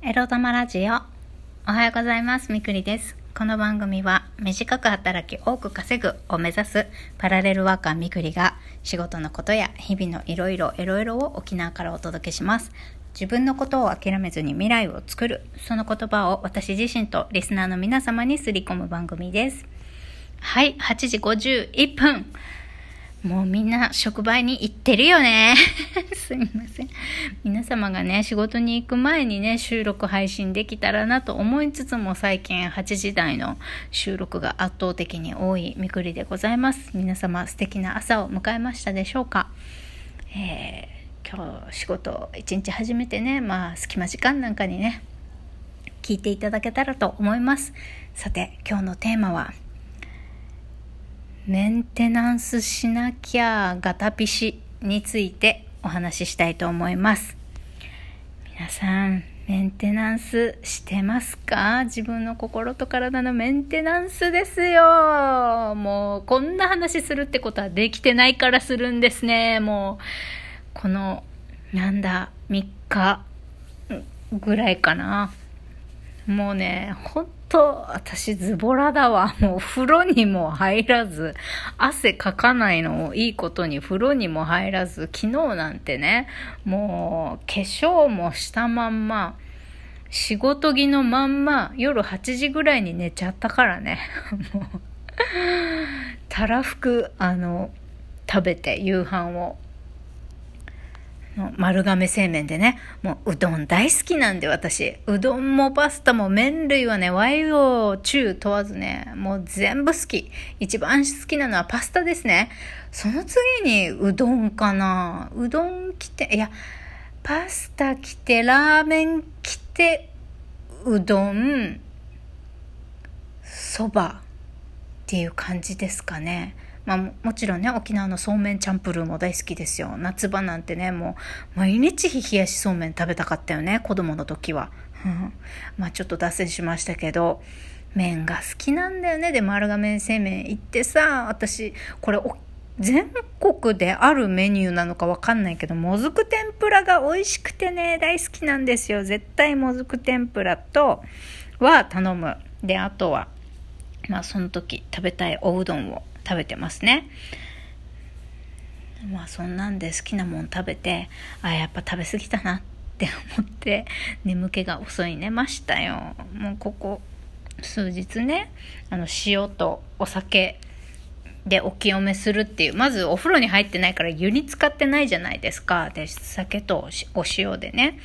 エロ玉ラジオ。おはようございます。みくりです。この番組は短く働き多く稼ぐを目指すパラレルワーカーみくりが仕事のことや日々のいろいろいろいろを沖縄からお届けします。自分のことを諦めずに未来を作る。その言葉を私自身とリスナーの皆様にすり込む番組です。はい、8時51分。もうみんな職場に行ってるよね。すみません。皆様がね、仕事に行く前にね、収録配信できたらなと思いつつも最近8時台の収録が圧倒的に多いみくりでございます。皆様素敵な朝を迎えましたでしょうか？えー、今日仕事一日始めてね、まあ隙間時間なんかにね、聞いていただけたらと思います。さて、今日のテーマは、メンテナンスしなきゃガタピシについてお話ししたいと思います。皆さん、メンテナンスしてますか？自分の心と体のメンテナンスですよ。もう、こんな話するってことはできてないからするんですね。もう、この、なんだ、3日ぐらいかな。もうね、ほんと、私ズボラだわ。もう風呂にも入らず、汗かかないのをいいことに風呂にも入らず、昨日なんてね、もう化粧もしたまんま、仕事着のまんま、夜8時ぐらいに寝ちゃったからね。もう、たらふく、あの、食べて夕飯を。丸亀製麺でね、もううどん大好きなんで私、うどんもパスタも麺類はね、和洋中問わずね、もう全部好き。一番好きなのはパスタですね。その次にうどんかな。うどん来て、いや、パスタ来て、ラーメン来て、うどん、そばっていう感じですかね。まあ、もちろんね沖縄のそうめんチャンプルーも大好きですよ。夏場なんてねもう毎日冷やしそうめん食べたかったよね子供の時は、まあちょっと脱線しましたけど麺が好きなんだよね。で丸亀製麺行ってさ私これ全国であるメニューなのかわかんないけどもずく天ぷらが美味しくてね大好きなんですよ。絶対もずく天ぷらとは頼む。であとはまあその時食べたいおうどんを食べてますね。まあそんなんで好きなもん食べて、あ、やっぱ食べ過ぎたなって思って眠気が遅い寝ましたよ。もうここ数日ね、あの塩とお酒でお清めするっていう、まずお風呂に入ってないから湯に使ってないじゃないですか。で、酒とお塩でね、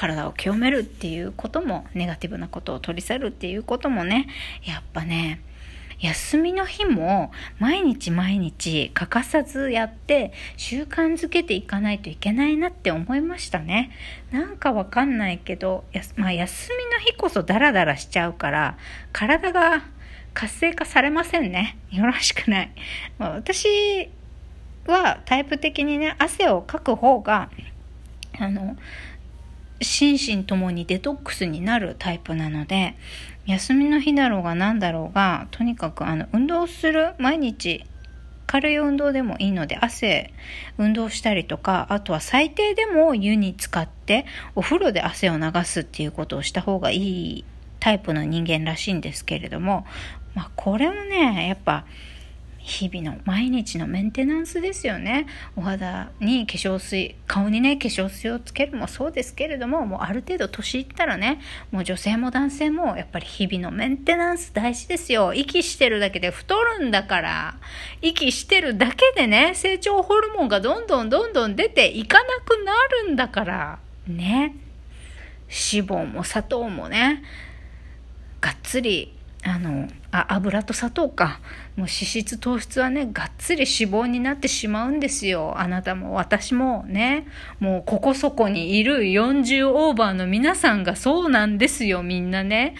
体を清めるっていうことも、ネガティブなことを取り去るっていうこともね、やっぱね、休みの日も毎日毎日欠かさずやって習慣づけていかないといけないなって思いましたね。なんかわかんないけど、まあ、休みの日こそダラダラしちゃうから体が活性化されませんね。よろしくない。まあ、私はタイプ的にね、汗をかく方が、あの、心身ともにデトックスになるタイプなので、休みの日だろうが何だろうが、とにかくあの運動する毎日軽い運動でもいいので汗運動したりとかあとは最低でも湯に浸かってお風呂で汗を流すっていうことをした方がいいタイプの人間らしいんですけれども、まあ、これもねやっぱ日々の毎日のメンテナンスですよね。お肌に化粧水顔にね化粧水をつけるもそうですけれどももうある程度年いったらねもう女性も男性もやっぱり日々のメンテナンス大事ですよ。息してるだけで太るんだから息してるだけでね成長ホルモンがどんどんどんどん出ていかなくなるんだからね。脂肪も砂糖もねがっつりあのあ油と砂糖か。もう脂質糖質はねがっつり脂肪になってしまうんですよ。あなたも私もね。もうここそこにいる40オーバーの皆さんがそうなんですよみんなね。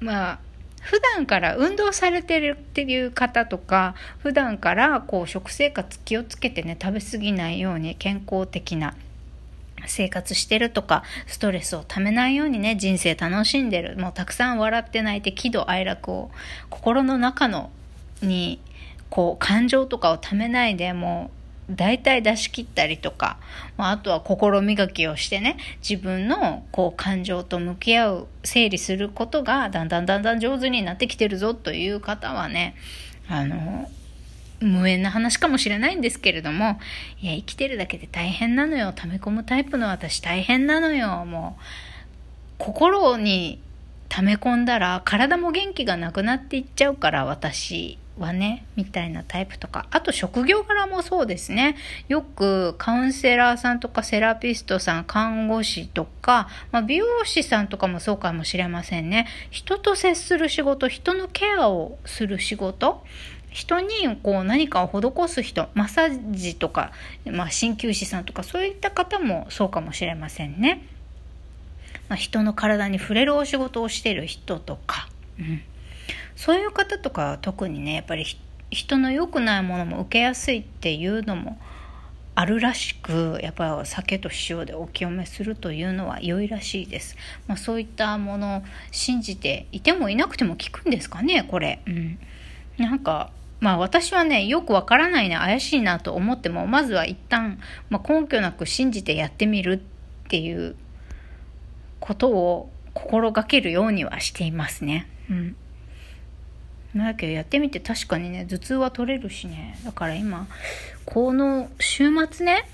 まあ普段から運動されてるっていう方とか普段からこう食生活気をつけてね食べ過ぎないように健康的な生活してるとか、ストレスをためないようにね、人生楽しんでる。もうたくさん笑って泣いて喜怒哀楽を心の中のに、こう、感情とかをためないで、もう大体出し切ったりとか、まあ、とは心磨きをしてね自分のこう感情と向き合う整理することがだんだんだんだん上手になってきてるぞという方はねあの無縁な話かもしれないんですけれどもいや生きてるだけで大変なのよ溜め込むタイプの私大変なのよもう心に溜め込んだら体も元気がなくなっていっちゃうから私はね、みたいなタイプとか、あと職業柄もそうですね。よくカウンセラーさんとかセラピストさん、看護師とか、まあ、美容師さんとかもそうかもしれませんね。人と接する仕事、人のケアをする仕事、人にこう何かを施す人、マッサージとか、まあ、鍼灸師さんとかそういった方もそうかもしれませんね。まあ、人の体に触れるお仕事をしている人とか、うん、そういう方とか特にねやっぱり人の良くないものも受けやすいっていうのもあるらしくやっぱり酒と塩でお清めするというのは良いらしいです、まあ、そういったものを信じていてもいなくても効くんですかねこれ、うん、なんかまあ私はねよくわからないな怪しいなと思ってもまずは一旦、まあ、根拠なく信じてやってみるっていうことを心がけるようにはしていますね。うん。だけどやってみて確かにね頭痛は取れるしね。だから今この週末ね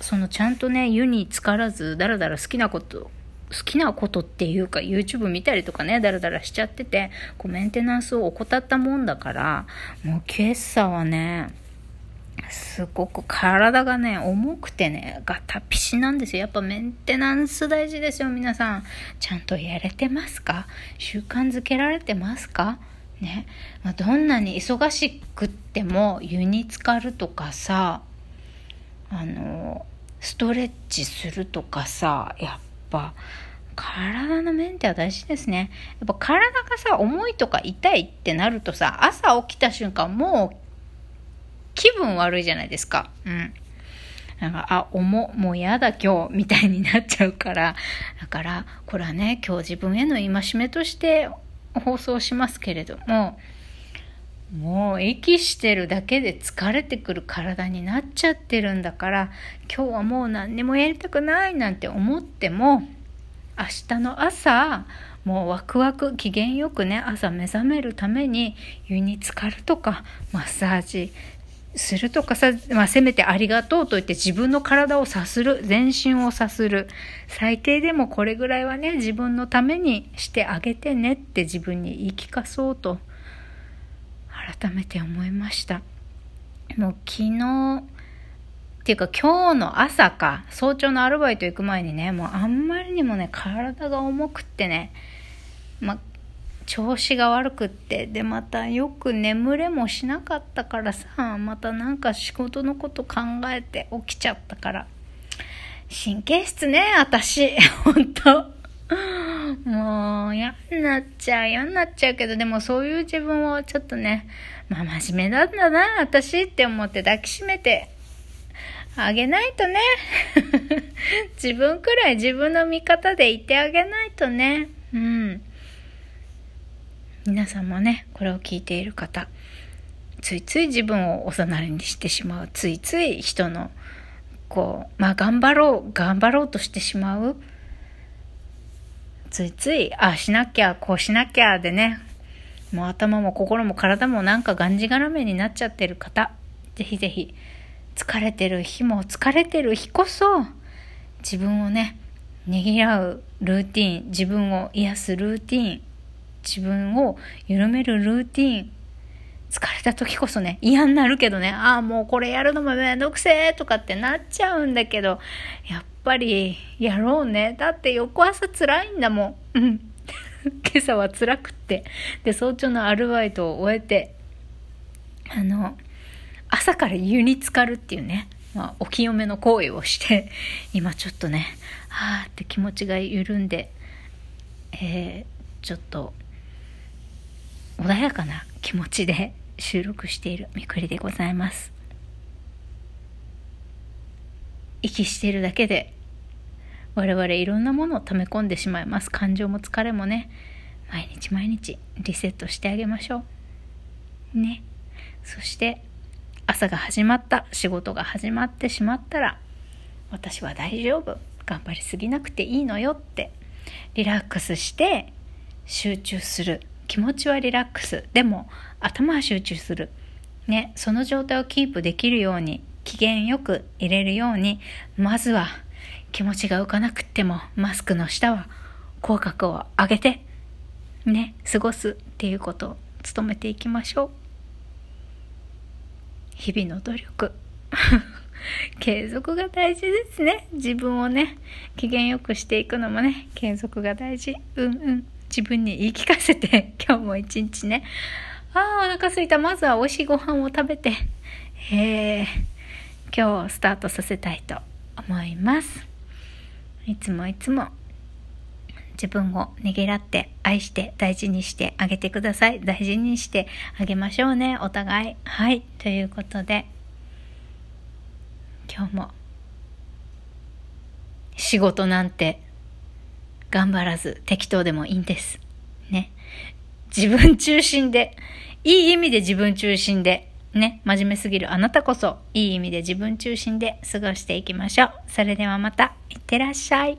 そのちゃんとね湯に浸からずだらだら好きなこと好きなことっていうか YouTube 見たりとかねだらだらしちゃっててこうメンテナンスを怠ったもんだからもう今朝はねすごく体がね、重くてね、ガタピシなんですよ。やっぱメンテナンス大事ですよ、皆さん。ちゃんとやれてますか？習慣づけられてますか？ね、まあ、どんなに忙しくっても湯に浸かるとかさあのストレッチするとかさやっぱ体のメンテは大事ですね。やっぱ体がさ重いとか痛いってなるとさ朝起きた瞬間もう気分悪いじゃないですか。うん。なんか、あ、重、もうやだ今日、みたいになっちゃうから。だから、これはね、今日自分への戒めとして放送しますけれどももう息してるだけで疲れてくる体になっちゃってるんだから今日はもう何にもやりたくないなんて思っても明日の朝もうワクワク機嫌よくね朝目覚めるために湯に浸かるとかマッサージするとかさ、まあ、せめてありがとうと言って自分の体をさする、全身をさする。最低でもこれぐらいはね、自分のためにしてあげてねって自分に言い聞かそうと、改めて思いました。もう昨日、っていうか今日の朝か、早朝のアルバイト行く前にね、もうあんまりにもね、体が重くってね、ま調子が悪くってでまたよく眠れもしなかったからさまたなんか仕事のこと考えて起きちゃったから。神経質ね私。ほんともう嫌になっちゃう嫌になっちゃうけどでもそういう自分をちょっとねまあ真面目なんだな私って思って抱きしめてあげないとね。自分くらい自分の味方でいてあげないとね。うん。皆さんもねこれを聞いている方ついつい自分をおざなりにしてしまう。ついつい人のこうまあ頑張ろう頑張ろうとしてしまう。ついついあしなきゃこうしなきゃでね。もう頭も心も体もなんかがんじがらめになっちゃってる方。ぜひぜひ疲れてる日も疲れてる日こそ自分をねねぎらうルーティン自分を癒すルーティン自分を緩めるルーティン。疲れた時こそね嫌になるけどね。ああもうこれやるのもめんどくせえとかってなっちゃうんだけどやっぱりやろうね。だって翌朝辛いんだもん。今朝は辛くって。で早朝のアルバイトを終えてあの朝から湯に浸かるっていうね、まあ、お清めの行為をして 今ちょっとねはあって気持ちが緩んでえー、ちょっと穏やかな気持ちで収録しているみくりでございます。息してるだけで我々いろんなものを溜め込んでしまいます。感情も疲れもね。毎日毎日リセットしてあげましょう。ね。そして朝が始まった。仕事が始まってしまったら私は大丈夫。頑張りすぎなくていいのよって。リラックスして集中する。気持ちはリラックス。でも頭は集中する。ね。その状態をキープできるように機嫌よく入れるようにまずは気持ちが浮かなくってもマスクの下は口角を上げてね過ごすっていうことを努めていきましょう。日々の努力。継続が大事ですね。自分をね機嫌よくしていくのもね継続が大事。うんうん。自分に言い聞かせて 今日も一日ね。ああお腹すいた。まずは美味しいご飯を食べて。へえ、今日スタートさせたいと思います。いつもいつも自分をねぎらって愛して大事にしてあげてください。大事にしてあげましょうね。お互い。はい。ということで今日も仕事なんて頑張らず適当でもいいんです。ね。自分中心で、いい意味で自分中心で、ね、真面目すぎるあなたこそ、いい意味で自分中心で過ごしていきましょう。それではまた、いってらっしゃい。